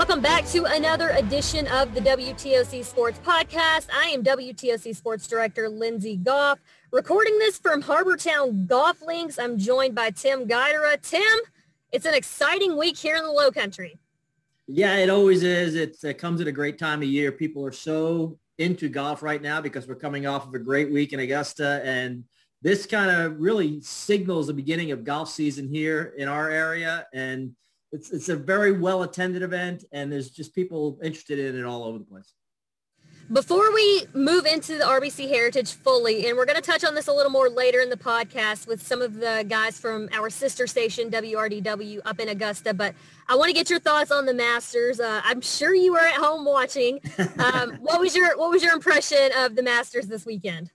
Welcome back to another edition of the WTOC Sports Podcast. I am WTOC Sports Director Lindsay Goff. Recording this from Harbour Town Golf Links, I'm joined by Tim Guidera. Tim, it's an exciting week here in the Low Country. Yeah, it always is. It's, it comes at a great time of year. People are so into golf right now because we're coming off of a great week in Augusta and this kind of really signals the beginning of golf season here in our area and it's it's a very well attended event and there's just people interested in it all over the place. Before we move into the RBC Heritage fully, and we're going to touch on this a little more later in the podcast with some of the guys from our sister station, WRDW, up in Augusta, but I want to get your thoughts on the Masters. Uh, I'm sure you were at home watching. Um, what was your What was your impression of the Masters this weekend?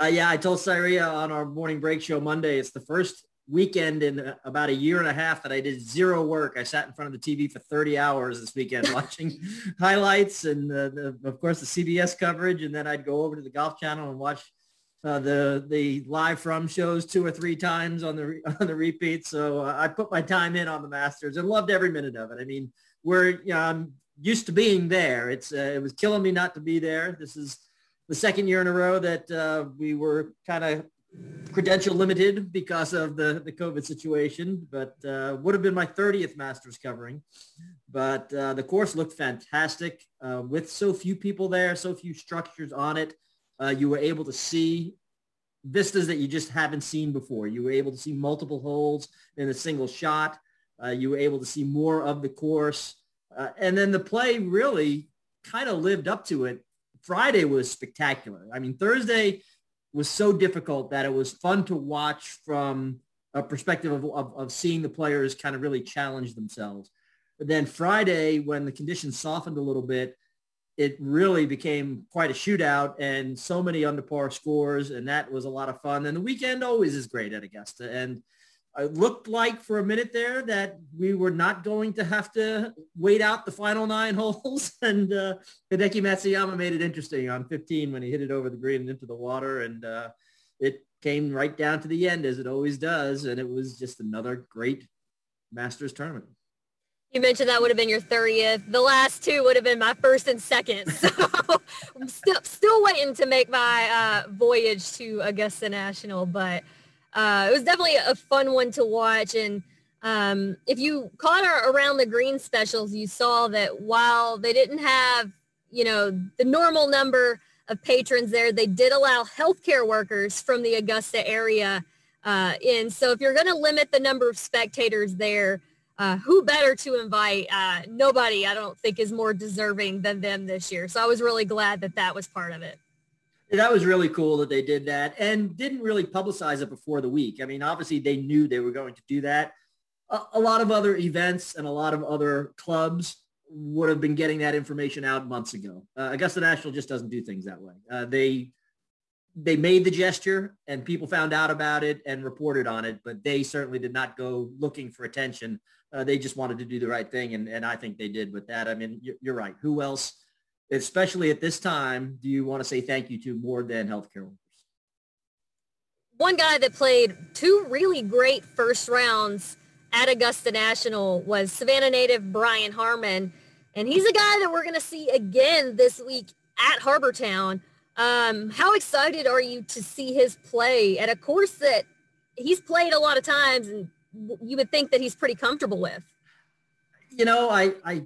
Uh, yeah, I told Syria on our morning break show Monday, it's the first weekend in about a year and a half that I did zero work. I sat in front of the TV for 30 hours this weekend watching highlights and the, of course the CBS coverage. And then I'd go over to the Golf Channel and watch uh, the the live from shows two or three times on the on the repeat. So uh, I put my time in on the Masters and loved every minute of it. I mean, we're you know, I'm used to being there. It's uh, it was killing me not to be there. This is the second year in a row that uh, we were kind of credential limited because of the, the COVID situation, but uh, would have been my 30th Masters covering. But uh, the course looked fantastic uh, with so few people there, so few structures on it. Uh, you were able to see vistas that you just haven't seen before. You were able to see multiple holes in a single shot. Uh, you were able to see more of the course. Uh, and then the play really kind of lived up to it. Friday was spectacular. I mean, Thursday was so difficult that it was fun to watch from a perspective of, of, of seeing the players kind of really challenge themselves. But then Friday, when the conditions softened a little bit, it really became quite a shootout and so many under par scores. And that was a lot of fun. And the weekend always is great at Augusta. And it looked like for a minute there that we were not going to have to wait out the final nine holes. And uh, Hideki Matsuyama made it interesting on 15 when he hit it over the green and into the water. And uh, it came right down to the end as it always does. And it was just another great Masters tournament. You mentioned that would have been your 30th. The last two would have been my first and second. So I'm still, still waiting to make my uh, voyage to Augusta National. But uh, it was definitely a fun one to watch. And um, if you caught our around the green specials, you saw that while they didn't have, you know, the normal number of patrons there, they did allow healthcare workers from the Augusta area uh, in. So if you're going to limit the number of spectators there, uh, who better to invite? Uh, nobody, I don't think, is more deserving than them this year. So I was really glad that that was part of it. That was really cool that they did that and didn't really publicize it before the week. I mean, obviously they knew they were going to do that. A, a, lot of other events and a lot of other clubs would have been getting that information out months ago. Uh, Augusta National just doesn't do things that way. Uh, they they made the gesture and people found out about it and reported on it, but they certainly did not go looking for attention. Uh, they just wanted to do the right thing, and, and I think they did with that. I mean, you're, you're right. Who else? Especially at this time, do you want to say thank you to more than healthcare workers? One guy that played two really great first rounds at Augusta National was Savannah native Brian Harman. And he's a guy that we're going to see again this week at Harbour Town. Um, how excited are you to see his play at a course that he's played a lot of times and you would think that he's pretty comfortable with? You know, I, I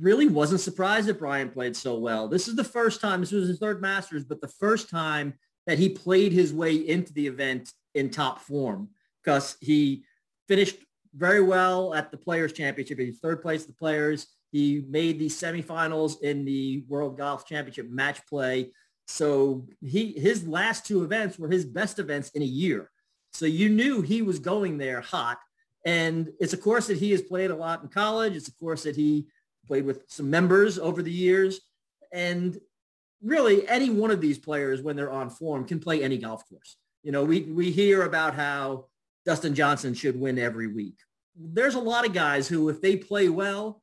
really wasn't surprised that Brian played so well. This is the first time, this was his third Masters, but the first time that he played his way into the event in top form because he finished very well at the Players Championship. He third place the Players. He made the semifinals in the World Golf Championship match play. So he his last two events were his best events in a year. So you knew he was going there hot. And it's a course that he has played a lot in college. It's a course that he played with some members over the years. And really any one of these players when they're on form can play any golf course. You know, we, we hear about how Dustin Johnson should win every week. There's a lot of guys who, if they play well,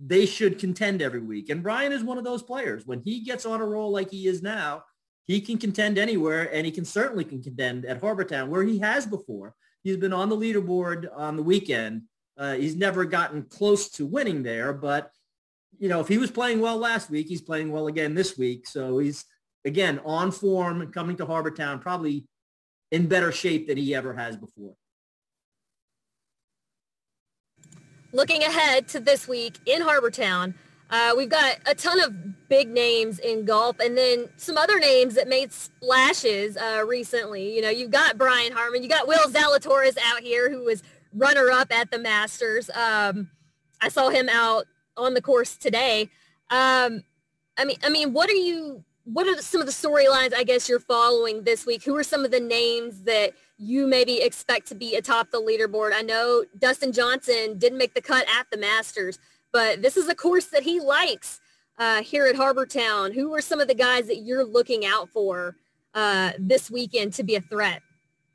they should contend every week. And Brian is one of those players. When he gets on a roll like he is now, he can contend anywhere and he can certainly can contend at Harbour Town where he has before. He's been on the leaderboard on the weekend. Uh, he's never gotten close to winning there, but you know, if he was playing well last week, he's playing well again this week. So he's, again, on form and coming to Harbour Town, probably in better shape than he ever has before. Looking ahead to this week in Harbour Town, uh, we've got a ton of big names in golf and then some other names that made splashes uh, recently. You know, you've got Brian Harman, you got Will Zalatoris out here who was runner-up at the Masters. Um, I saw him out on the course today. Um, I mean, I mean, what are you? What are some of the storylines I guess you're following this week? Who are some of the names that you maybe expect to be atop the leaderboard? I know Dustin Johnson didn't make the cut at the Masters, but this is a course that he likes uh, here at Harbour Town. Who are some of the guys that you're looking out for uh, this weekend to be a threat?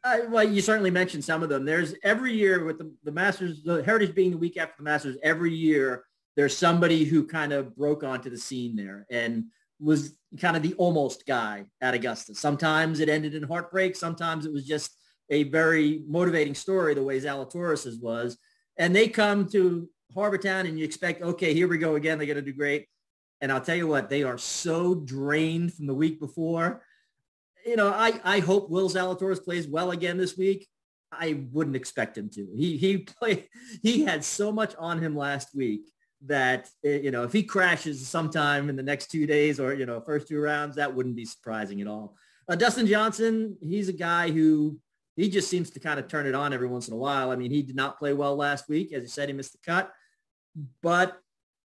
Uh, well, you certainly mentioned some of them. There's every year with the, the Masters, the Heritage being the week after the Masters, every year there's somebody who kind of broke onto the scene there and was kind of the almost guy at Augusta. Sometimes it ended in heartbreak. Sometimes it was just a very motivating story the way Zalatoris's was. And they come to Harbour Town and you expect, okay, here we go again. They're going to do great. And I'll tell you what, they are so drained from the week before. You know, I, I hope Will Zalatoris plays well again this week. I wouldn't expect him to. He he played. He had so much on him last week that eh, you know if he crashes sometime in the next two days or you know first two rounds, that wouldn't be surprising at all. Uh, Dustin Johnson, he's a guy who he just seems to kind of turn it on every once in a while. I mean, he did not play well last week, as you said, he missed the cut, but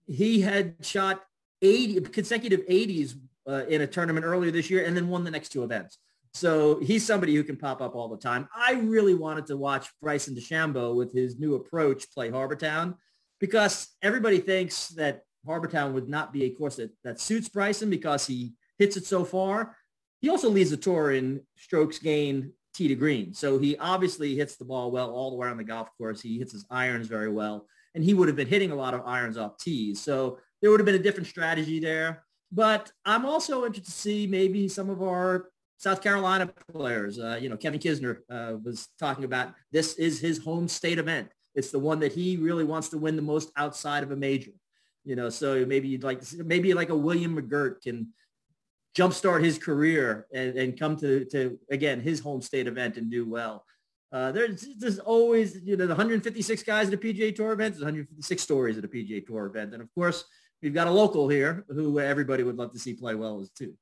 he had shot 80 consecutive 80s uh, in a tournament earlier this year and then won the next two events. So he's somebody who can pop up all the time. I really wanted to watch Bryson DeChambeau with his new approach play Harbour Town because everybody thinks that Harbour Town would not be a course that, that suits Bryson because he hits it so far. He also leads the tour in strokes gained tee to green. So he obviously hits the ball well all the way around the golf course. He hits his irons very well. And he would have been hitting a lot of irons off tees. So there would have been a different strategy there. But I'm also interested to see maybe some of our South Carolina players. Uh, you know, Kevin Kisner uh, was talking about this is his home state event. It's the one that he really wants to win the most outside of a major. You know, so maybe you'd like see, maybe like a William McGirt can jumpstart his career and, and come to, to, again, his home state event and do well. Uh, there's, there's always, you know, the 156 guys at a PGA Tour event, there's 156 stories at a PGA Tour event. And of course, we've got a local here who everybody would love to see play well as too.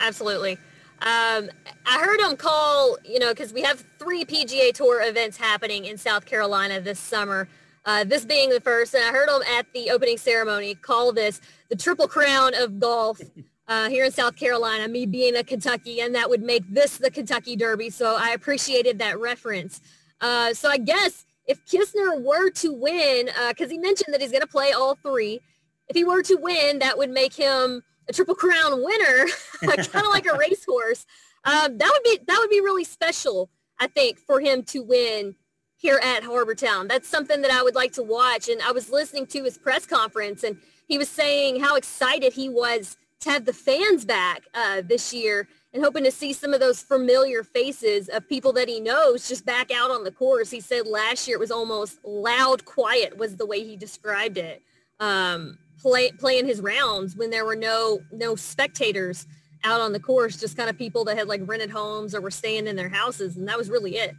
Absolutely. Um, I heard him call, you know, because we have three PGA Tour events happening in South Carolina this summer. Uh, this being the first, and I heard him at the opening ceremony call this the Triple Crown of golf uh, here in South Carolina. Me being a Kentucky, and that would make this the Kentucky Derby. So I appreciated that reference. Uh, so I guess if Kisner were to win, because uh, he mentioned that he's going to play all three, if he were to win, that would make him a triple crown winner, kind of like a racehorse. Um, that would be that would be really special, I think, for him to win here at Harbour Town. That's something that I would like to watch. And I was listening to his press conference, and he was saying how excited he was to have the fans back uh, this year and hoping to see some of those familiar faces of people that he knows just back out on the course. He said last year it was almost loud quiet was the way he described it. Um, play, playing his rounds when there were no no spectators out on the course, just kind of people that had like rented homes or were staying in their houses, and that was really it.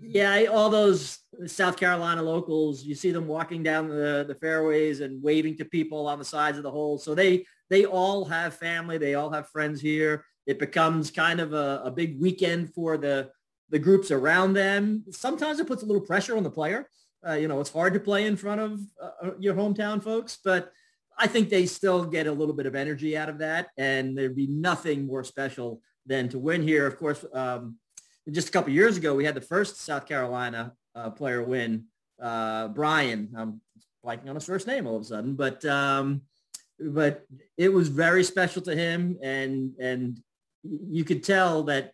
Yeah, all those South Carolina locals, you see them walking down the, the fairways and waving to people on the sides of the holes. So they they all have family, they all have friends here. It becomes kind of a, a big weekend for the the groups around them. Sometimes it puts a little pressure on the player uh, you know, it's hard to play in front of uh, uh, your hometown folks, but I think they still get a little bit of energy out of that. And there'd be nothing more special than to win here. Of course, um, just a couple years ago, we had the first South Carolina uh, player win, uh, Brian. I'm blanking on his first name all of a sudden, but um, but it was very special to him, and and you could tell that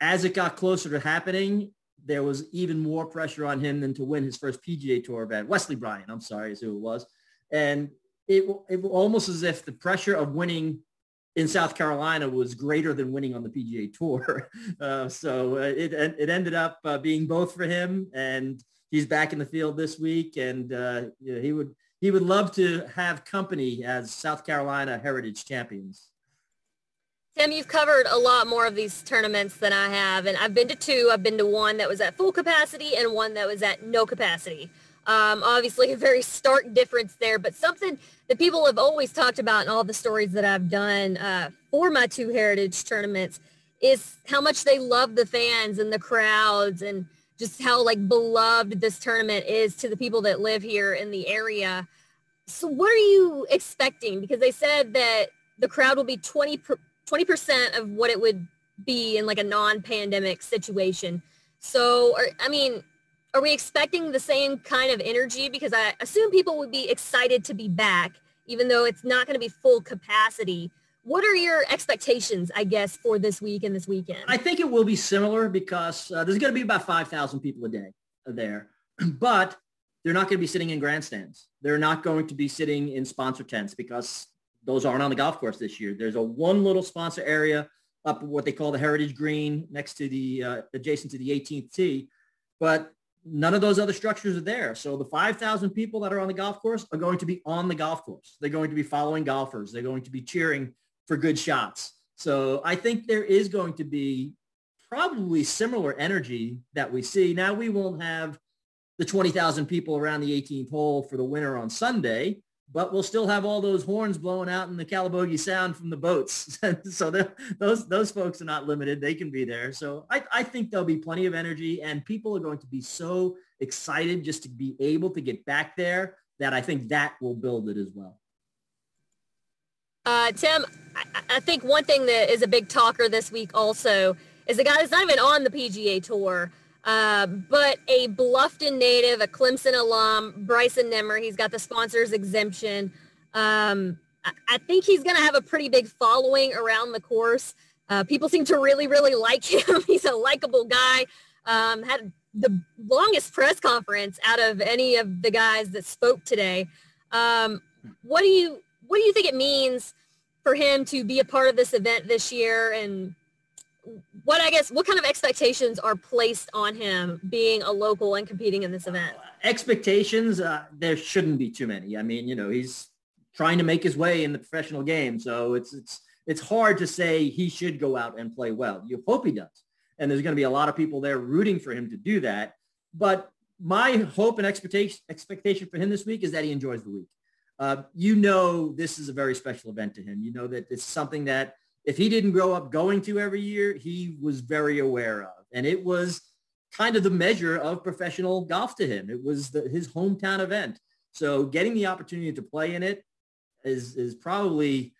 as it got closer to happening, there was even more pressure on him than to win his first PGA Tour event. Wesley Bryan, I'm sorry, is who it was. And it, it almost as if the pressure of winning in South Carolina was greater than winning on the PGA Tour. Uh, so uh, it, it ended up uh, being both for him. And he's back in the field this week, and uh, you know, he would he would love to have company as South Carolina Heritage champions. Tim, you've covered a lot more of these tournaments than I have, and I've been to two. I've been to one that was at full capacity and one that was at no capacity. Um, obviously, a very stark difference there, but something that people have always talked about in all the stories that I've done uh, for my two heritage tournaments is how much they love the fans and the crowds and just how like beloved this tournament is to the people that live here in the area. So what are you expecting? Because they said that the crowd will be 20 percent of what it would be in like a non-pandemic situation. So, I mean, are we expecting the same kind of energy? Because I assume people would be excited to be back, even though it's not going to be full capacity. What are your expectations, I guess, for this week and this weekend? I think it will be similar because uh, there's going to be about 5,000 people a day there, but they're not going to be sitting in grandstands. They're not going to be sitting in sponsor tents because those aren't on the golf course this year. There's a one little sponsor area up what they call the Heritage Green next to the uh, adjacent to the 18th tee, but none of those other structures are there. So the 5,000 people that are on the golf course are going to be on the golf course. They're going to be following golfers. They're going to be cheering for good shots. So I think there is going to be probably similar energy that we see. Now we won't have the 20,000 people around the 18th hole for the winner on Sunday, but we'll still have all those horns blowing out in the Calibogue Sound from the boats. so those those folks are not limited; they can be there. So I, I think there'll be plenty of energy, and people are going to be so excited just to be able to get back there that I think that will build it as well. Uh, Tim, I, I think one thing that is a big talker this week also is a guy that's not even on the PGA Tour. Uh, but a Bluffton native, a Clemson alum, Bryson Nimmer, he's got the sponsors exemption. Um, I, I think he's going to have a pretty big following around the course. Uh, people seem to really, really like him. he's a likable guy. Um, had the longest press conference out of any of the guys that spoke today. Um, what do you what do you think it means for him to be a part of this event this year and what I guess what kind of expectations are placed on him being a local and competing in this event? Expectations, uh, there shouldn't be too many. I mean, you know, he's trying to make his way in the professional game, so it's it's it's hard to say he should go out and play well. You hope he does, and there's going to be a lot of people there rooting for him to do that. But my hope and expectation expectation for him this week is that he enjoys the week. Uh, you know, this is a very special event to him. You know that it's something that if he didn't grow up going to every year, he was very aware of. And it was kind of the measure of professional golf to him. It was the, his hometown event. So getting the opportunity to play in it is, is probably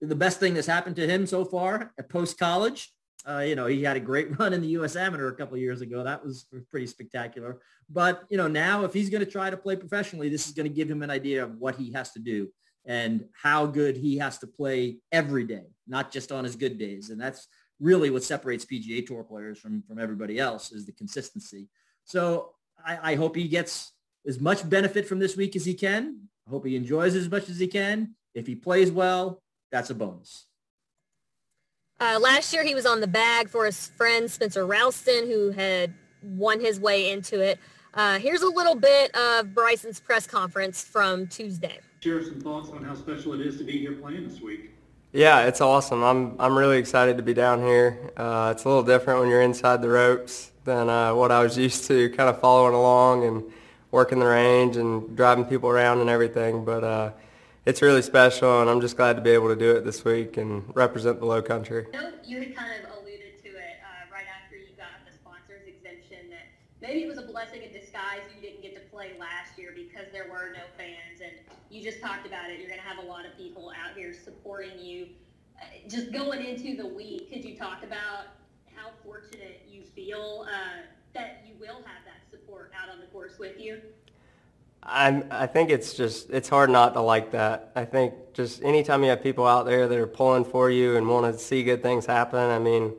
the best thing that's happened to him so far at post-college. Uh, you know, he had a great run in the U.S. Amateur a couple years ago. That was pretty spectacular. But, you know, now if he's going to try to play professionally, this is going to give him an idea of what he has to do and how good he has to play every day, not just on his good days. And that's really what separates PGA Tour players from, from everybody else is the consistency. So I, I hope he gets as much benefit from this week as he can. I hope he enjoys as much as he can. If he plays well, that's a bonus. Uh, last year, he was on the bag for his friend Spencer Ralston, who had won his way into it. Uh, here's a little bit of Bryson's press conference from Tuesday share some thoughts on how special it is to be here playing this week. Yeah, it's awesome. I'm I'm really excited to be down here. Uh, it's a little different when you're inside the ropes than uh, what I was used to, kind of following along and working the range and driving people around and everything. But uh, it's really special, and I'm just glad to be able to do it this week and represent the Low Country. No, you had kind of alluded to it uh, right after you got the sponsors exemption that maybe it was a blessing in disguise you didn't get to play last year because there were no you just talked about it. You're going to have a lot of people out here supporting you. Uh, just going into the week, could you talk about how fortunate you feel uh, that you will have that support out on the course with you? I I think it's just it's hard not to like that. I think just anytime you have people out there that are pulling for you and want to see good things happen, I mean,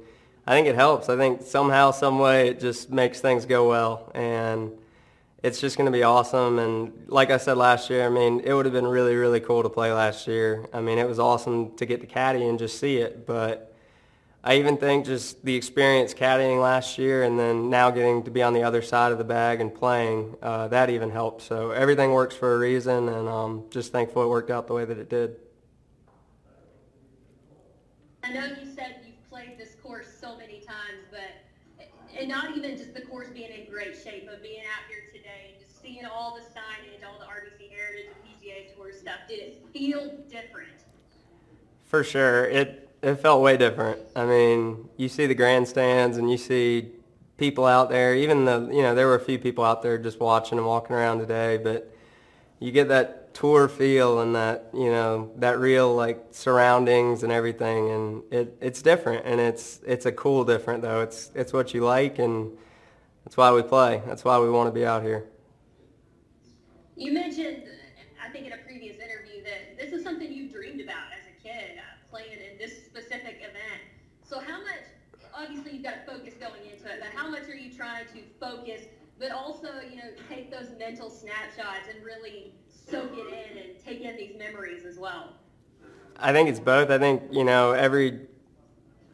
I think it helps. I think somehow, some way, it just makes things go well, and it's just going to be awesome. And like I said last year, I mean, it would have been really, really cool to play last year. I mean, it was awesome to get to caddy and just see it, but I even think just the experience caddying last year and then now getting to be on the other side of the bag and playing, uh, that even helped. So everything works for a reason, and um, just thankful it worked out the way that it did. I know you said you've played this course so many times, but and not even just the course being in great shape, but being out here just seeing all the signage, all the RBC Heritage and PGA Tour stuff, did it feel different? For sure, it it felt way different. I mean, you see the grandstands and you see people out there. Even the you know there were a few people out there just watching and walking around today, but you get that tour feel and that you know that real like surroundings and everything, and it it's different and it's it's a cool different though. It's it's what you like and that's why we play. That's why we want to be out here. You mentioned, I think in a previous interview, that this is something you dreamed about as a kid, uh, playing in this specific event. So how much, obviously you've got to focus going into it, but how much are you trying to focus, but also, you know, take those mental snapshots and really soak it in and take in these memories as well? I think it's both. I think, you know, every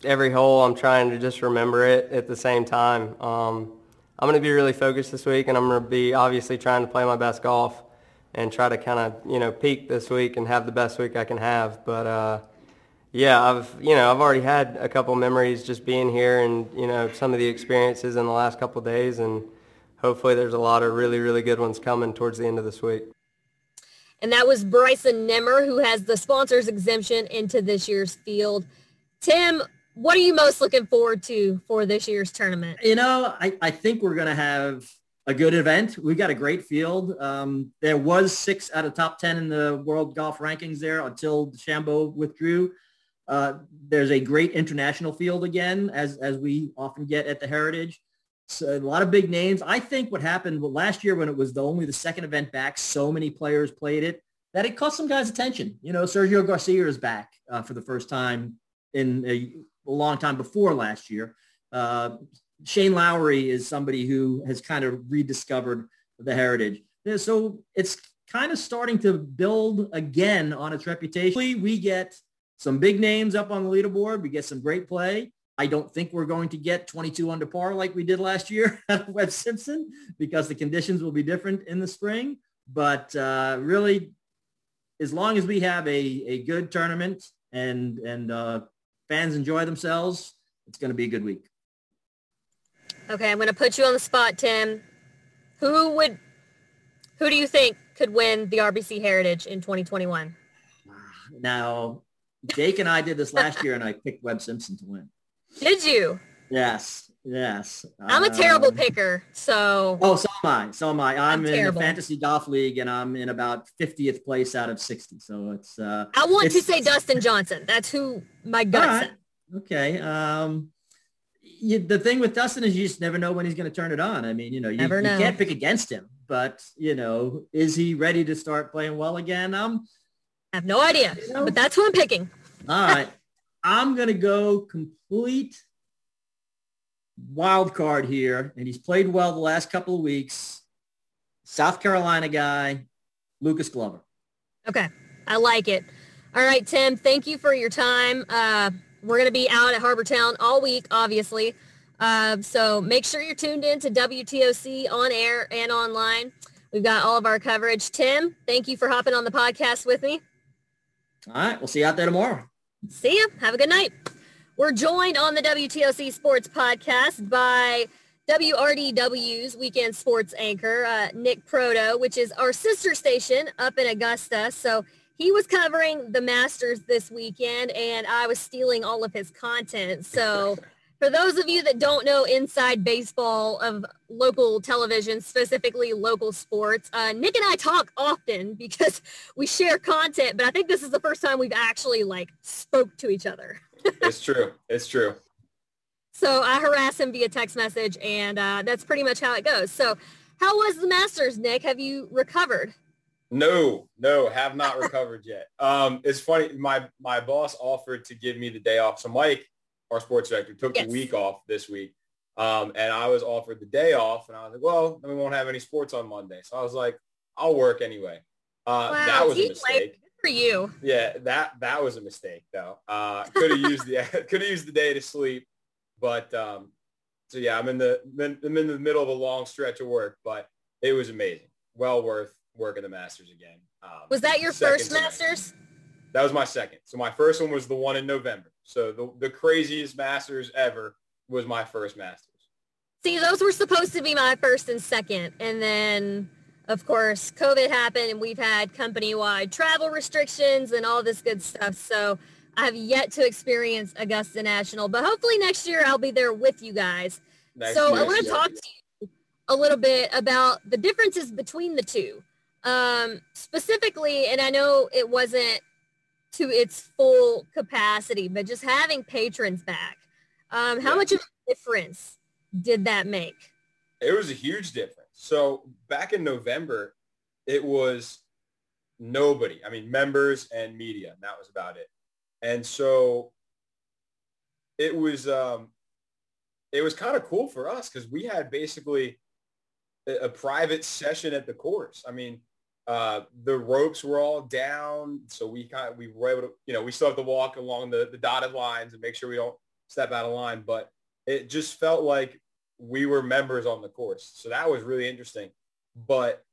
every hole I'm trying to just remember it at the same time. Um, I'm going to be really focused this week, and I'm going to be obviously trying to play my best golf and try to kind of you know peak this week and have the best week I can have. But uh, yeah, I've you know I've already had a couple memories just being here and you know some of the experiences in the last couple days, and hopefully there's a lot of really really good ones coming towards the end of this week. And that was Bryson Nimmer, who has the sponsors exemption into this year's field. Tim, what are you most looking forward to for this year's tournament? You know, I, I think we're going to have a good event. We've got a great field. Um, there was six out of top 10 in the world golf rankings there until DeChambeau withdrew. Uh, there's a great international field again, as, as we often get at the Heritage. So a lot of big names. I think what happened well, last year when it was the only the second event back, so many players played it, that it caught some guys' attention. You know, Sergio Garcia is back uh, for the first time in a a long time before last year. Uh, Shane Lowry is somebody who has kind of rediscovered the heritage. So it's kind of starting to build again on its reputation. We get some big names up on the leaderboard. We get some great play. I don't think we're going to get 22 under par like we did last year at Webb Simpson because the conditions will be different in the spring. But uh, really, as long as we have a, a good tournament and and uh, fans enjoy themselves, it's going to be a good week. Okay, I'm going to put you on the spot, Tim. Who would, who do you think could win the RBC Heritage in 2021? Now, Jake and I did this last year, and I picked Webb Simpson to win. Did you? Yes. Yes. I'm a terrible um, picker, so. Oh, so am I. So am I. I'm, I'm in terrible. a fantasy golf league, and I'm in about 50th place out of 60. So it's. Uh, I want to say Dustin Johnson. That's who my gut right. said. Okay. Um, you, the thing with Dustin is you just never know when he's going to turn it on. I mean, you know, you, you can't pick against him, but you know, is he ready to start playing well again? Um, I have no idea, you know? but that's who I'm picking. All right. I'm going to go complete wild card here, and he's played well the last couple of weeks. South Carolina guy, Lucas Glover. Okay, I like it. All right, Tim, thank you for your time. Uh, we're going to be out at Harbour Town all week, obviously. Uh, so make sure you're tuned in to WTOC on air and online. We've got all of our coverage. Tim, thank you for hopping on the podcast with me. All right, we'll see you out there tomorrow. See you. Have a good night. We're joined on the WTOC Sports Podcast by WRDW's weekend sports anchor, uh, Nick Proto, which is our sister station up in Augusta. So he was covering the Masters this weekend and I was stealing all of his content. So for those of you that don't know inside baseball of local television, specifically local sports, uh, Nick and I talk often because we share content, but I think this is the first time we've actually like spoke to each other it's true. It's true. So I harass him via text message, and uh, that's pretty much how it goes. So how was the Masters, Nick? Have you recovered? No, no, have not recovered yet. Um, it's funny. My my boss offered to give me the day off. So Mike, our sports director, took yes. the week off this week, um, and I was offered the day off. And I was like, well, then we won't have any sports on Monday. So I was like, I'll work anyway. Uh, wow, that was a mistake. For you. Yeah, that that was a mistake though. Uh, could have used the could have used the day to sleep, but um, so yeah, I'm in the I'm in the middle of a long stretch of work, but it was amazing. Well worth working the Masters again. Um, was that your first Masters? That was my second. So my first one was the one in November. So the the craziest Masters ever was my first Masters. See, those were supposed to be my first and second, and then of course, COVID happened and we've had company-wide travel restrictions and all this good stuff. So I have yet to experience Augusta National, but hopefully next year I'll be there with you guys. Next so year, I want to yeah. talk to you a little bit about the differences between the two. Um, specifically, and I know it wasn't to its full capacity, but just having patrons back. Um, how yeah. much of a difference did that make? It was a huge difference. So back in November, it was nobody. I mean, members and media. And that was about it. And so it was um, it was kind of cool for us because we had basically a, a, private session at the course. I mean, uh, the ropes were all down, so we kind of we were able to, you know, we still have to walk along the, the dotted lines and make sure we don't step out of line. But it just felt like we were members on the course. So that was really interesting. But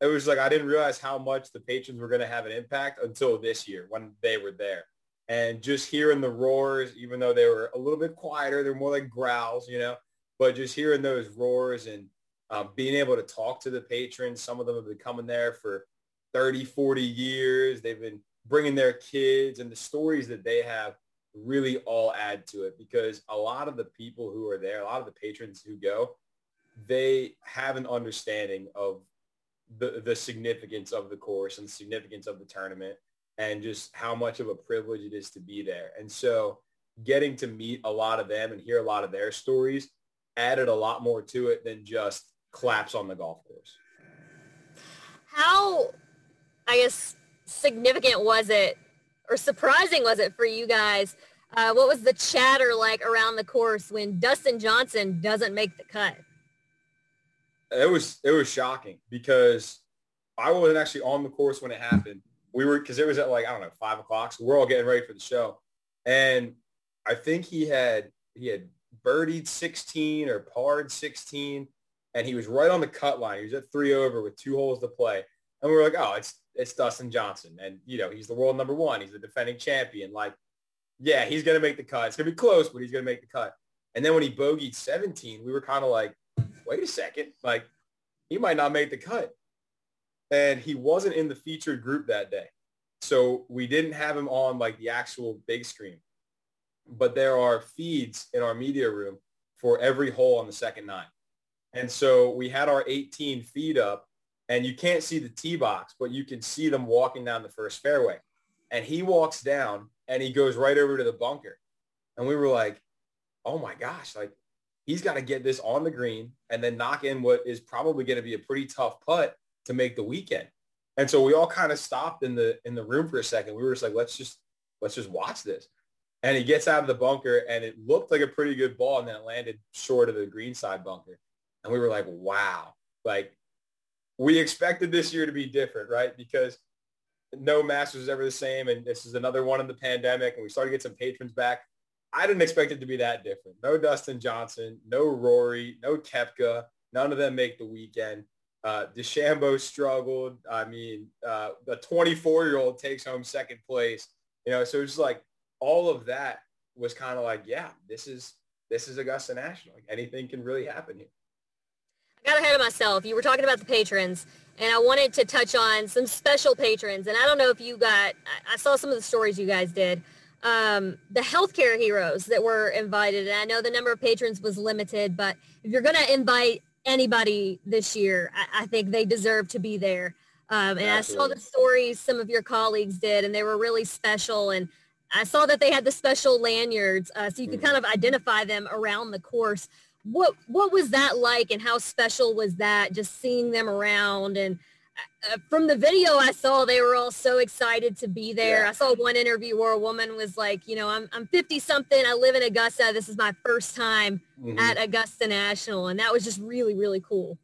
it was like I didn't realize how much the patrons were going to have an impact until this year when they were there. And just hearing the roars, even though they were a little bit quieter, they're more like growls, you know, but just hearing those roars and um, being able to talk to the patrons. Some of them have been coming there for 30, 40 years. They've been bringing their kids and the stories that they have really all add to it because a lot of the people who are there, a lot of the patrons who go, they have an understanding of the, the significance of the course and the significance of the tournament and just how much of a privilege it is to be there. And so getting to meet a lot of them and hear a lot of their stories added a lot more to it than just claps on the golf course. How, I guess, significant was it or surprising was it for you guys? Uh, what was the chatter like around the course when Dustin Johnson doesn't make the cut? It was it was shocking because I wasn't actually on the course when it happened. We were because it was at like I don't know five o'clock, so we're all getting ready for the show, and I think he had he had birdied 16 or parred 16, and he was right on the cut line. He was at three over with two holes to play, and we were like, oh, it's it's Dustin Johnson. And, you know, he's the world number one. He's the defending champion. Like, yeah, he's going to make the cut. It's going to be close, but he's going to make the cut. And then when he bogeyed 17, we were kind of like, wait a second. Like, he might not make the cut. And he wasn't in the featured group that day. So we didn't have him on like the actual big screen. But there are feeds in our media room for every hole on the second nine. And so we had our 18 feed up and you can't see the tee box, but you can see them walking down the first fairway. And he walks down and he goes right over to the bunker. And we were like, oh my gosh, like he's got to get this on the green and then knock in what is probably going to be a pretty tough putt to make the weekend. And so we all kind of stopped in the in the room for a second. We were just like, let's just let's just watch this. And he gets out of the bunker and it looked like a pretty good ball and then it landed short of the green side bunker. And we were like, wow, like we expected this year to be different, right? Because no Masters is ever the same, and this is another one in the pandemic, and we started to get some patrons back. I didn't expect it to be that different. No Dustin Johnson, no Rory, no Koepka. None of them make the weekend. Uh, DeChambeau struggled. I mean, uh, the 24-year-old takes home second place. You know, so it's like all of that was kind of like, yeah, this is this is Augusta National. Like anything can really happen here. I got ahead of myself. You were talking about the patrons, and I wanted to touch on some special patrons. And I don't know if you got, I saw some of the stories you guys did. Um, the healthcare heroes that were invited. And I know the number of patrons was limited, but if you're going to invite anybody this year, I, I, think they deserve to be there. Um, and Absolutely. I saw the stories some of your colleagues did, and they were really special. And I saw that they had the special lanyards, uh, so you could mm-hmm. kind of identify them around the course what what was that like and how special was that just seeing them around and uh, from the video I saw they were all so excited to be there. Yeah. I saw one interview where a woman was like, you know, I'm I'm 50 something, I live in Augusta. This is my first time mm-hmm. at Augusta National and that was just really really cool.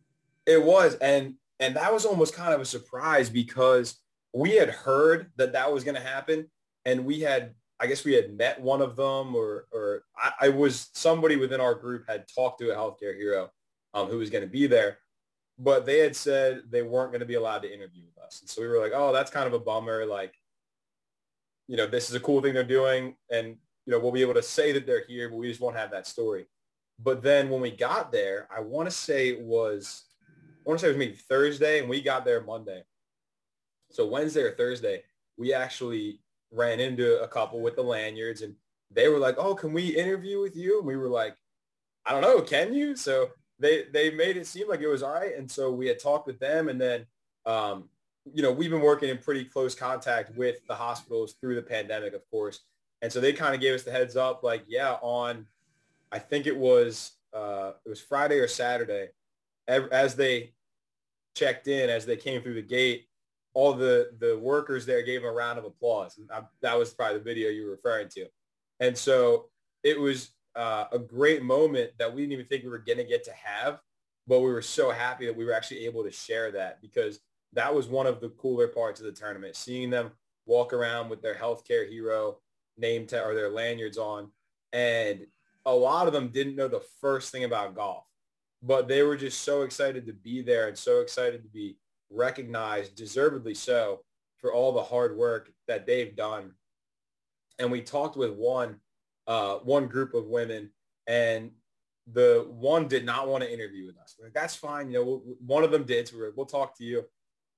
It was and and that was almost kind of a surprise because we had heard that that was going to happen, and we had I guess we had met one of them, or or I, I was somebody within our group had talked to a healthcare hero um, who was going to be there, but they had said they weren't going to be allowed to interview with us, and so we were like, oh, that's kind of a bummer. Like, you know, this is a cool thing they're doing, and you know, we'll be able to say that they're here, but we just won't have that story. But then when we got there, I want to say it was, I want to say it was maybe Thursday, and we got there Monday. So Wednesday or Thursday, we actually ran into a couple with the lanyards and they were like, oh, can we interview with you? And we were like, I don't know, can you? So they, they made it seem like it was all right. And so we had talked with them and then, um, you know, we've been working in pretty close contact with the hospitals through the pandemic, of course. And so they kind of gave us the heads up, like, yeah, on, I think it was, uh, it was Friday or Saturday, as they checked in, as they came through the gate, all the the workers there gave him a round of applause. And I, that was probably the video you were referring to. And so it was uh, a great moment that we didn't even think we were going to get to have, but we were so happy that we were actually able to share that because that was one of the cooler parts of the tournament, seeing them walk around with their healthcare hero name ta- or their lanyards on. And a lot of them didn't know the first thing about golf, but they were just so excited to be there and so excited to be recognized, deservedly so, for all the hard work that they've done. And we talked with one, uh, one group of women, and the one did not want to interview with us. Like, That's fine. You know, one of them did. So we like, we'll talk to you.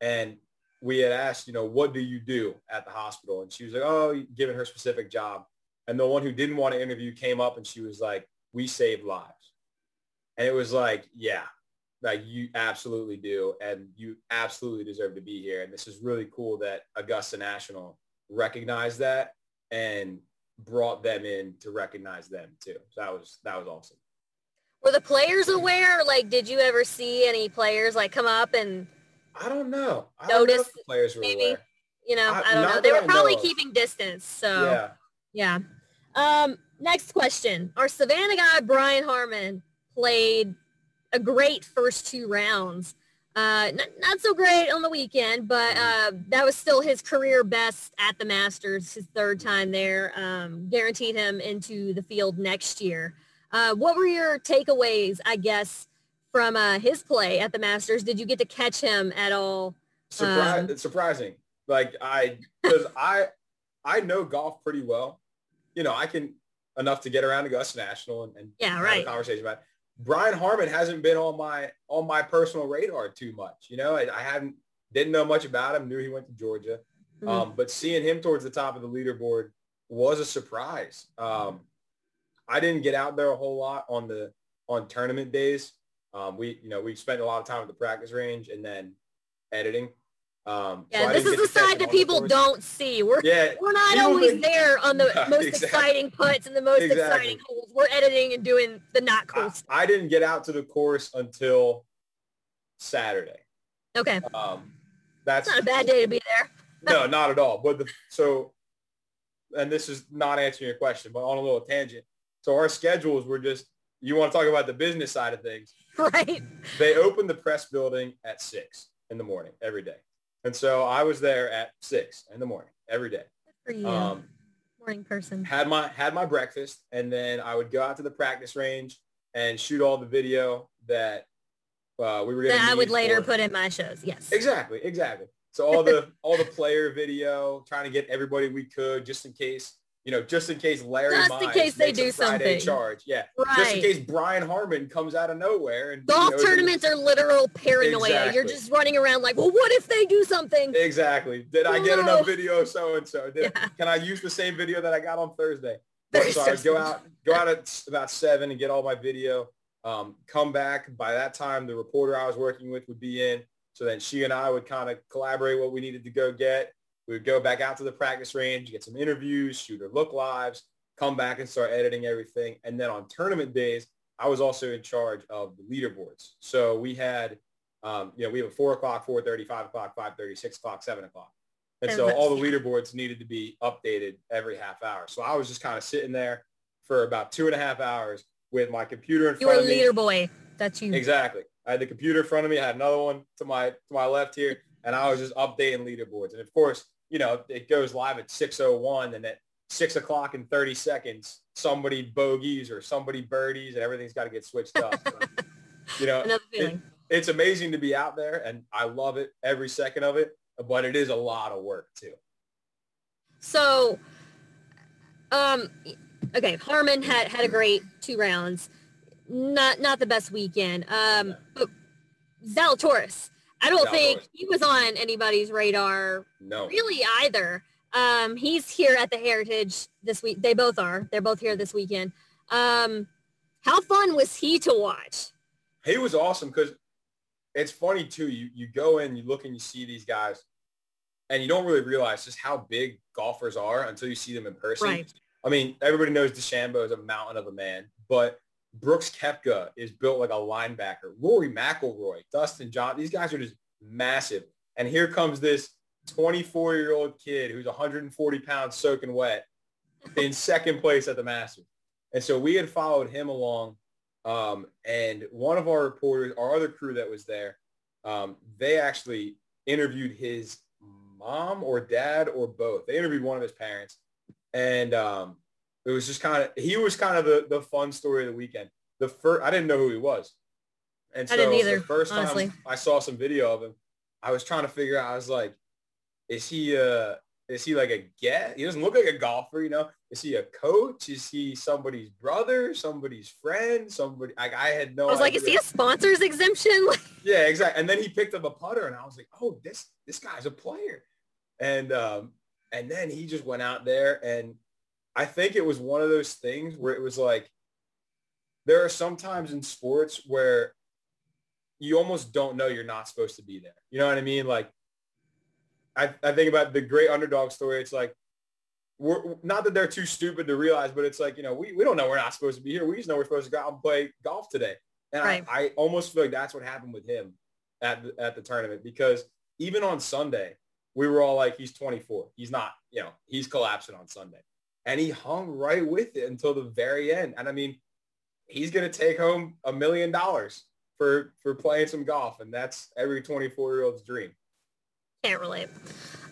And we had asked, you know, what do you do at the hospital? And she was like, oh, giving her specific job. And the one who didn't want to interview came up and she was like, we save lives. And it was like, yeah, like you absolutely do, and you absolutely deserve to be here. And this is really cool that Augusta National recognized that and brought them in to recognize them too. So that was that was awesome. Were the players aware? Like, did you ever see any players like come up and? I don't know. I notice don't know the players were maybe. Aware. You know, I, I don't know. They were probably keeping distance. So yeah. Yeah. Um, next question. Our Savannah guy Brian Harman played a great first two rounds. Uh, not, not so great on the weekend, but uh, that was still his career best at the Masters, his third time there. Um, guaranteed him into the field next year. Uh, what were your takeaways, I guess, from uh, his play at the Masters? Did you get to catch him at all? Surprise, um, it's surprising. Like I, because I, I know golf pretty well. You know, I can enough to get around to Augusta National and, and yeah, right. have a conversation about. It. Brian Harman hasn't been on my on my personal radar too much. You know, I, I hadn't didn't know much about him. Knew he went to Georgia, mm-hmm. um, but seeing him towards the top of the leaderboard was a surprise. Um, I didn't get out there a whole lot on the on tournament days. Um, we you know we spent a lot of time at the practice range and then editing. Um, yeah, so this is the side that people don't see. We're yeah, we're not always there on the most exactly. exciting putts and the most exactly. exciting holes. We're editing and doing the not cool I, stuff. I didn't get out to the course until Saturday. Okay. Um, that's not a bad day to be there. no, not at all. But the, so, and this is not answering your question, but on a little tangent. So our schedules were just, you want to talk about the business side of things. Right. They opened the press building at six in the morning every day. And so I was there at six in the morning every day. Good for you. Um, Morning person. Had my had my breakfast and then I would go out to the practice range and shoot all the video that uh, we were going to. I would later for. put in my shows. Yes. Exactly. Exactly. So all the all the player video, trying to get everybody we could, just in case you know, just in case Larry just in case they do Friday something. charge. Yeah. Right. Just in case Brian Harman comes out of nowhere. And golf you know, tournaments are literal paranoia. Exactly. You're just running around like, well, what if they do something? Exactly. Did I get enough video so and so? Yeah. Can I use the same video that I got on Thursday? so I go out, go out at about seven and get all my video. Um, come back. By that time, the reporter I was working with would be in. So then she and I would kind of collaborate what we needed to go get. We would go back out to the practice range, get some interviews, shoot or look lives, come back and start editing everything. And then on tournament days, I was also in charge of the leaderboards. So we had, um, you know, we have a 4 o'clock, 4.30, 5 o'clock, 5.30, 6 o'clock, 7 o'clock. And so all the leaderboards needed to be updated every half hour. So I was just kind of sitting there for about two and a half hours with my computer in you front of me. You were a leader boy. That's you. Exactly. I had the computer in front of me. I had another one to my to my left here and I was just updating leaderboards. And of course, you know, it goes live at 6.01 and at 6 o'clock in 30 seconds, somebody bogeys or somebody birdies and everything's got to get switched up. you know, it, it's amazing to be out there and I love it every second of it, but it is a lot of work too. So, um, okay, Harman had, had a great two rounds. Not not the best weekend. Um, but Zalatoris, I don't think he was on anybody's radar. No. Really either. Um, he's here at the Heritage this week. They both are. They're both here this weekend. Um, how fun was he to watch? He was awesome because it's funny too. You you go in, you look and you see these guys, and you don't really realize just how big golfers are until you see them in person. Right. I mean, everybody knows DeChambeau is a mountain of a man, but Brooks Koepka is built like a linebacker. Rory McIlroy, Dustin John, these guys are just massive. And here comes this 24-year-old kid who's 140 pounds soaking wet in second place at the Masters. And so we had followed him along. Um, and one of our reporters, our other crew that was there, um, they actually interviewed his mom or dad or both. They interviewed one of his parents. And um, it was just kind of, he was kind of the, the fun story of the weekend. The first, I didn't know who he was. And so I didn't either, the first honestly. time I saw some video of him, I was trying to figure out, I was like, is he, uh, is he like a get? He doesn't look like a golfer, you know? Is he a coach? Is he somebody's brother, somebody's friend, somebody? Like I had no. I was like, idea. is he a sponsors exemption? Yeah, exactly. And then he picked up a putter, and I was like, oh, this this guy's a player. And um, and then he just went out there, and I think it was one of those things where it was like, there are some times in sports where you almost don't know you're not supposed to be there. You know what I mean? Like, I, I think about the great underdog story. It's like, we're not that they're too stupid to realize, but it's like, you know, we, we don't know we're not supposed to be here. We just know we're supposed to go out and play golf today. And Right. I, I almost feel like that's what happened with him at the, at the tournament because even on Sunday, we were all like, he's 24. He's not, you know, he's collapsing on Sunday. And he hung right with it until the very end. And I mean, he's going to take home a million dollars for, for playing some golf. And that's every 24 year old's dream. Can't relate.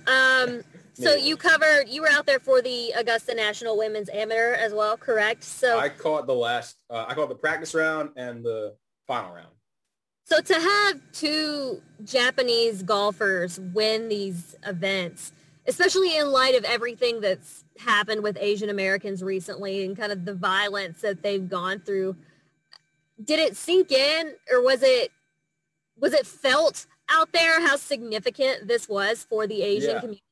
Um, so you covered, you were out there for the Augusta National Women's Amateur as well, correct? So, I caught the last, uh, I caught the practice round and the final round. so to have two Japanese golfers win these events, especially in light of everything that's happened with Asian Americans recently and kind of the violence that they've gone through, did it sink in or was it, was it felt out there how significant this was for the Asian Yeah. community?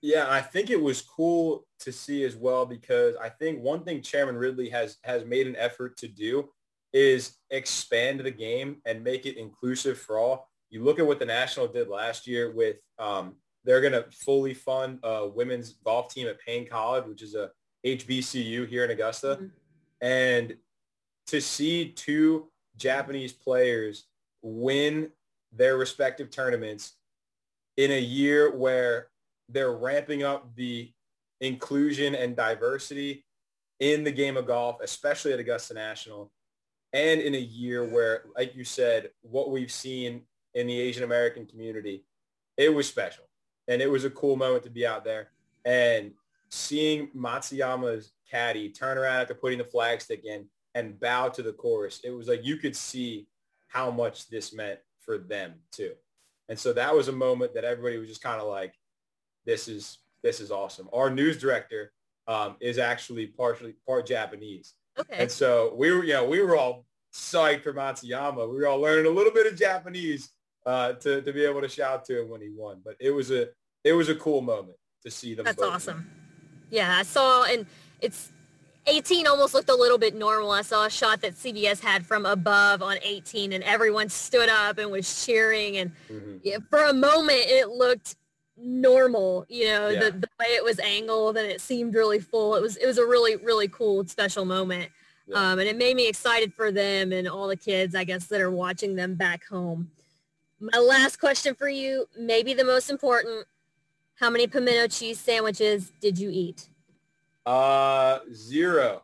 Yeah, I think it was cool to see as well because I think one thing Chairman Ridley has has made an effort to do is expand the game and make it inclusive for all. You look at what the National did last year with um, they're going to fully fund a women's golf team at Paine College, which is a HBCU here in Augusta. Mhm. And to see two Japanese players win their respective tournaments in a year where they're ramping up the inclusion and diversity in the game of golf, especially at Augusta National, and in a year where, like you said, what we've seen in the Asian American community, it was special. And it was a cool moment to be out there. And seeing Matsuyama's caddy turn around after putting the flagstick in and bow to the chorus, it was like you could see how much this meant for them too. And so that was a moment that everybody was just kind of like, this is this is awesome. Our news director um, is actually partially part Japanese, Okay. and so we were, you know, we were all psyched for Matsuyama. We were all learning a little bit of Japanese uh, to to be able to shout to him when he won. But it was a it was a cool moment to see them. That's both awesome. Yeah, I saw, and it's 18 almost looked a little bit normal. I saw a shot that CBS had from above on 18, and everyone stood up and was cheering. And Mhm. yeah, for a moment, it looked normal. You know, Yeah. the, the way it was angled, and it seemed really full. It was it was a really really cool special moment. Yeah. Um, and it made me excited for them and all the kids, I guess, that are watching them back home. My last question for you, maybe the most important. How many pimento cheese sandwiches did you eat? Uh, zero.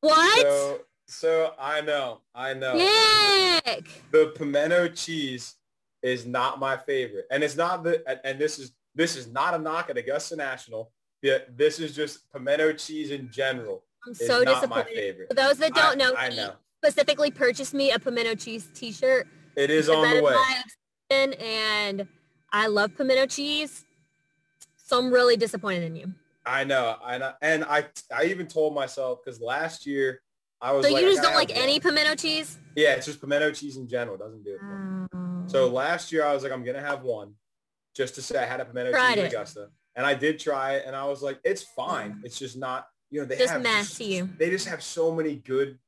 What? So so I know I know Nick! the pimento cheese is not my favorite. And it's not the, and, and this is, this is not a knock at Augusta National. Yeah, this is just pimento cheese in general. I'm so disappointed. favorite. For those that don't I- know, I know. specifically purchased me a pimento cheese t-shirt. It is on the way. and I love pimento cheese. So I'm really disappointed in you. I know. I know. And I, I even told myself, because last year I was So like, you just don't like have any pimento cheese? Yeah, it's just pimento cheese in general. It doesn't do it. for me. Oh. So last year I was like, I'm gonna have one, just to say I had a pimento Tried cheese in it. Augusta, and I did try it, and I was like, it's fine. It's just not, you know, they Just have to you. They just have so many good,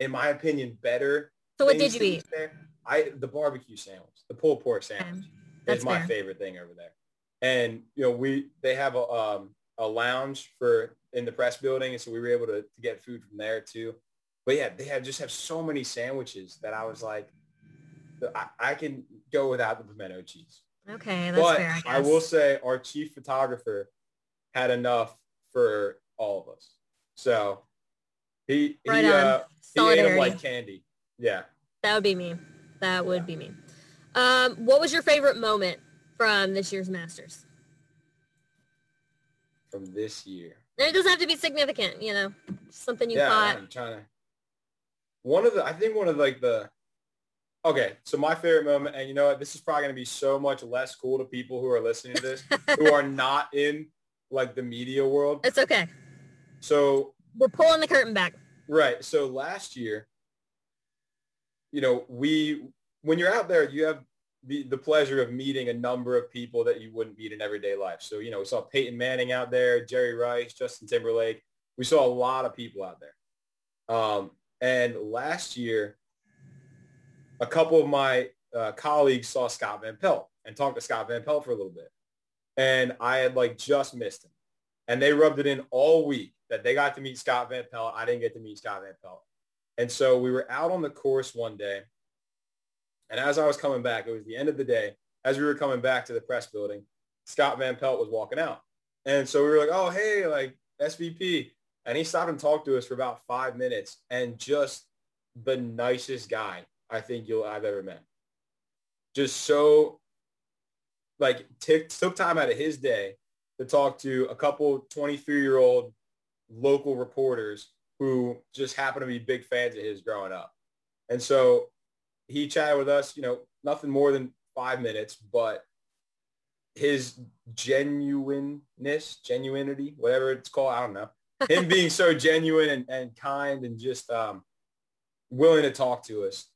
in my opinion, better. So what did you eat? there. I the barbecue sandwich, the pulled pork sandwich, that's is my fair. favorite thing over there. And you know, we they have a um a lounge for in the press building, and so we were able to, to get food from there too. But yeah, they have just have so many sandwiches that I was like, I, I can go without the pimento cheese. Okay, that's but fair. I. I will say our chief photographer had enough for all of us. So he Right he on. uh he ate them like candy. Yeah. That would be me. That would be me. Um, what was your favorite moment from this year's Masters? From this year. And it doesn't have to be significant, you know, something you yeah, thought. I'm trying to. One of the, I think one of like the, okay, so my favorite moment, and you know what, this is probably going to be so much less cool to people who are listening to this, who are not in like the media world. It's okay. So, We're pulling the curtain back. right. So last year, you know, we, when you're out there, you have the, the pleasure of meeting a number of people that you wouldn't meet in everyday life. So, you know, we saw Peyton Manning out there, Jerry Rice, Justin Timberlake. We saw a lot of people out there. Um, and last year, a couple of my uh, colleagues saw Scott Van Pelt and talked to Scott Van Pelt for a little bit. And I had like just missed him. And they rubbed it in all week that they got to meet Scott Van Pelt. I didn't get to meet Scott Van Pelt. And so we were out on the course one day. And as I was coming back, it was the end of the day. As we were coming back to the press building, Scott Van Pelt was walking out. And so we were like, oh, hey, like SVP. And he stopped and talked to us for about five minutes and just the nicest guy I think you'll I've ever met. Just so like took took time out of his day to talk to a couple 23 year old local reporters who just happened to be big fans of his growing up. And so he chatted with us, you know, nothing more than five minutes, but his genuineness, genuinity, whatever it's called, I don't know. Him being so genuine and, and kind and just um, willing to talk to us.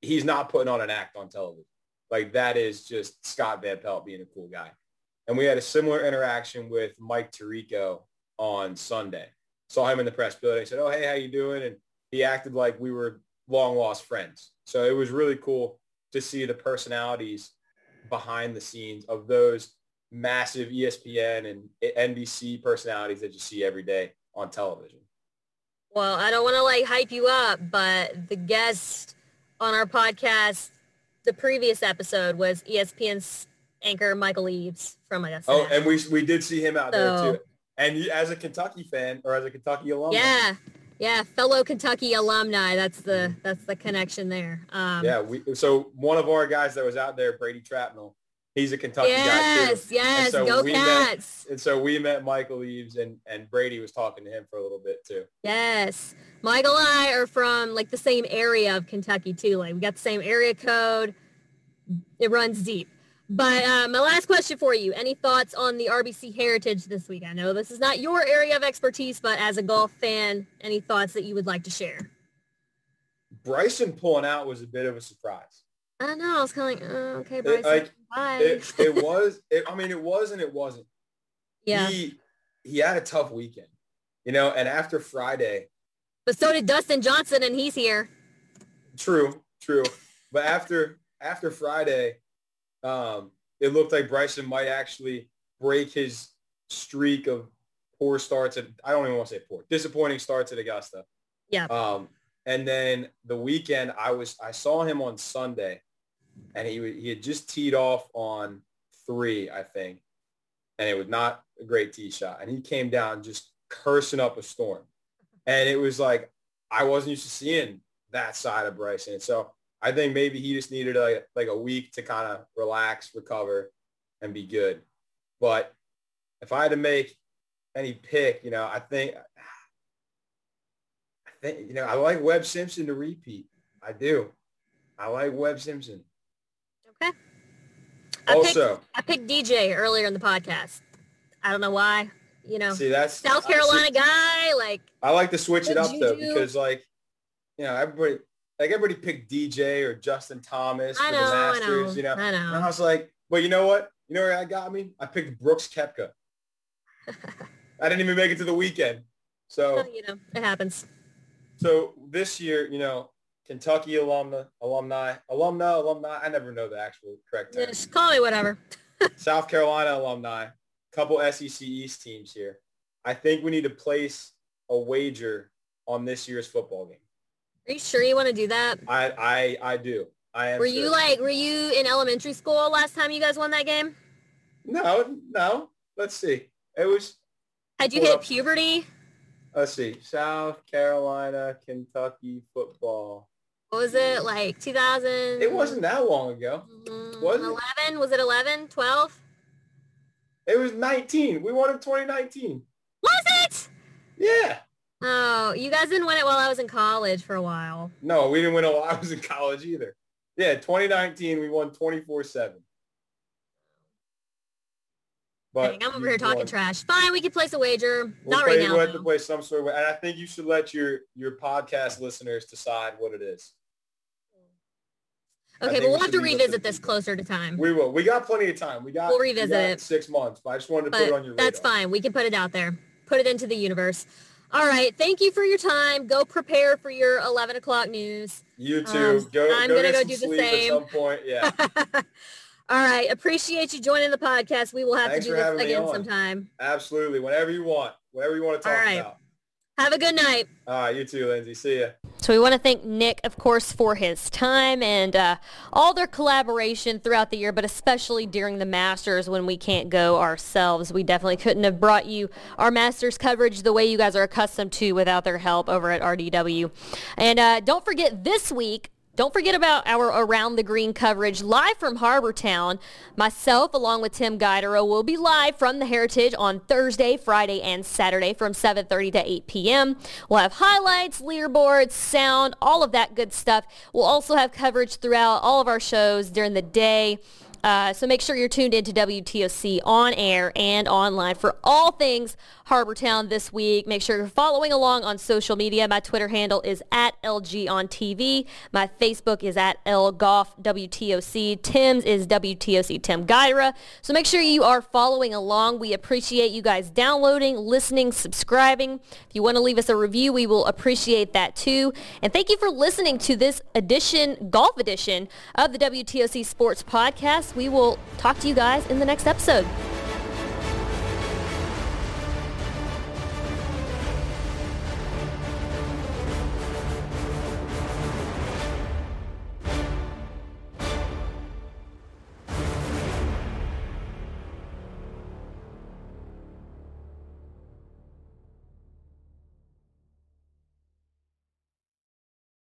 He's not putting on an act on television. Like that is just Scott Van Pelt being a cool guy. And we had a similar interaction with Mike Tirico on Sunday. Saw him in the press building. Said, oh, hey, how you doing? And he acted like we were long lost friends. So it was really cool to see the personalities behind the scenes of those massive ESPN and NBC personalities that you see every day on television. Well, I don't want to like hype you up, but the guest on our podcast, the previous episode was ESPN's anchor Michael Eaves from Augusta. Oh, and we we did see him out there too. And you, as a Kentucky fan or as a Kentucky alumni, yeah, yeah, fellow Kentucky alumni. That's the that's the connection there. Um, yeah. We so one of our guys that was out there, Brady Trapnell, he's a Kentucky guy yes, too. yes, so go we met- Cats. And so we met Michael Eaves and and Brady was talking to him for a little bit too. Yes. Michael and I are from like the same area of Kentucky too. Like we got the same area code. It runs deep. But uh, my last question for you, any thoughts on the RBC Heritage this week? I know this is not your area of expertise, but as a golf fan, any thoughts that you would like to share? Bryson pulling out was a bit of a surprise. I know. I was kind of like, oh, okay, Bryson, like, bye. It, it was. It, I mean, it was and it wasn't. yeah. He he had a tough weekend, you know. And after Friday, But so did Dustin Johnson, and he's here. True, true. But after after Friday, um, it looked like Bryson might actually break his streak of poor starts at I don't even want to say poor, disappointing starts at Augusta. Yeah. Um, and then the weekend, I was I saw him on Sunday, and he he had just teed off on three, I think, and it was not a great tee shot, and he came down just cursing up a storm, and it was like I wasn't used to seeing that side of Bryson. So I think maybe he just needed a, like a week to kind of relax, recover, and be good. But if I had to make any pick, you know, I think I think you know I like Webb Simpson to repeat. I do. I like Webb Simpson. Okay. I Also, picked, I picked DJ earlier in the podcast. I don't know why. You know, see that's South see, Carolina guy, like I like to switch it up though do? because like you know everybody like everybody picked DJ or Justin Thomas I for know, the I Masters, know, you know. I And I was like, well, you know what? You know where I got me? I picked Brooks Koepka. I didn't even make it to the weekend. So you know, it happens. so this year, you know, Kentucky alumna, alumni, alumna, alumni. I never know the actual correct term. Just call me whatever. South Carolina alumni, couple SEC East teams here. I think we need to place a wager on this year's football game. Are you sure you want to do that? I I I do. I am. Were you sure. like, were you in elementary school last time you guys won that game? No, no. Let's see. It was. Had you hit up. puberty? Let's see. South Carolina, Kentucky football. What was it, like 2000? It wasn't that long ago. Mm, was it? 11? Was it 11? 12? It was 19. We won in 2019. Was it? Yeah. Oh, you guys didn't win it while I was in college for a while. No, we didn't win it while I was in college either. Yeah, 2019, we won 24-7. But Dang, I'm over here talking won. trash. Fine, we can place a wager. We'll Not play, right now. We'll have to play some sort of. And I think you should let your, your podcast listeners decide what it is. Okay, but we we'll have to leave it to revisit this closer to time. We will. We got plenty of time. We got, We'll we revisit got it. six months, but I just wanted to put it on your radar. that's fine. We can put it out there. Put it into the universe. All right. Thank you for your time. Go prepare for your 11 o'clock news. You Um, too. go I'm go gonna go do the same. at some point. Yeah. All right. Appreciate you joining the podcast. We will have Thanks to do this again sometime. Absolutely. Whenever you want. Whatever you want to talk right. about. Have a good night. All right. You too, Lindsay. See ya. So we want to thank Nick, of course, for his time and uh, all their collaboration throughout the year, but especially during the Masters when we can't go ourselves. We definitely couldn't have brought you our Masters coverage the way you guys are accustomed to without their help over at RDW. And uh, don't forget this week, don't forget about our Around the Green coverage live from Harbour Town. Myself, along with Tim Guidera, will be live from the Heritage on Thursday, Friday, and Saturday from 7.30 to 8 p.m. We'll have highlights, leaderboards, sound, all of that good stuff. We'll also have coverage throughout all of our shows during the day. Uh, so make sure you're tuned into WTOC on air and online for all things Harbour Town this week. Make sure you're following along on social media. My Twitter handle is at LG on TV. My Facebook is at LGolfWTOC. Tim's is WTOC Tim Gyra. So make sure you are following along. We appreciate you guys downloading, listening, subscribing. If you want to leave us a review, we will appreciate that too. And thank you for listening to this edition, golf edition of the WTOC Sports Podcast. We will talk to you guys in the next episode.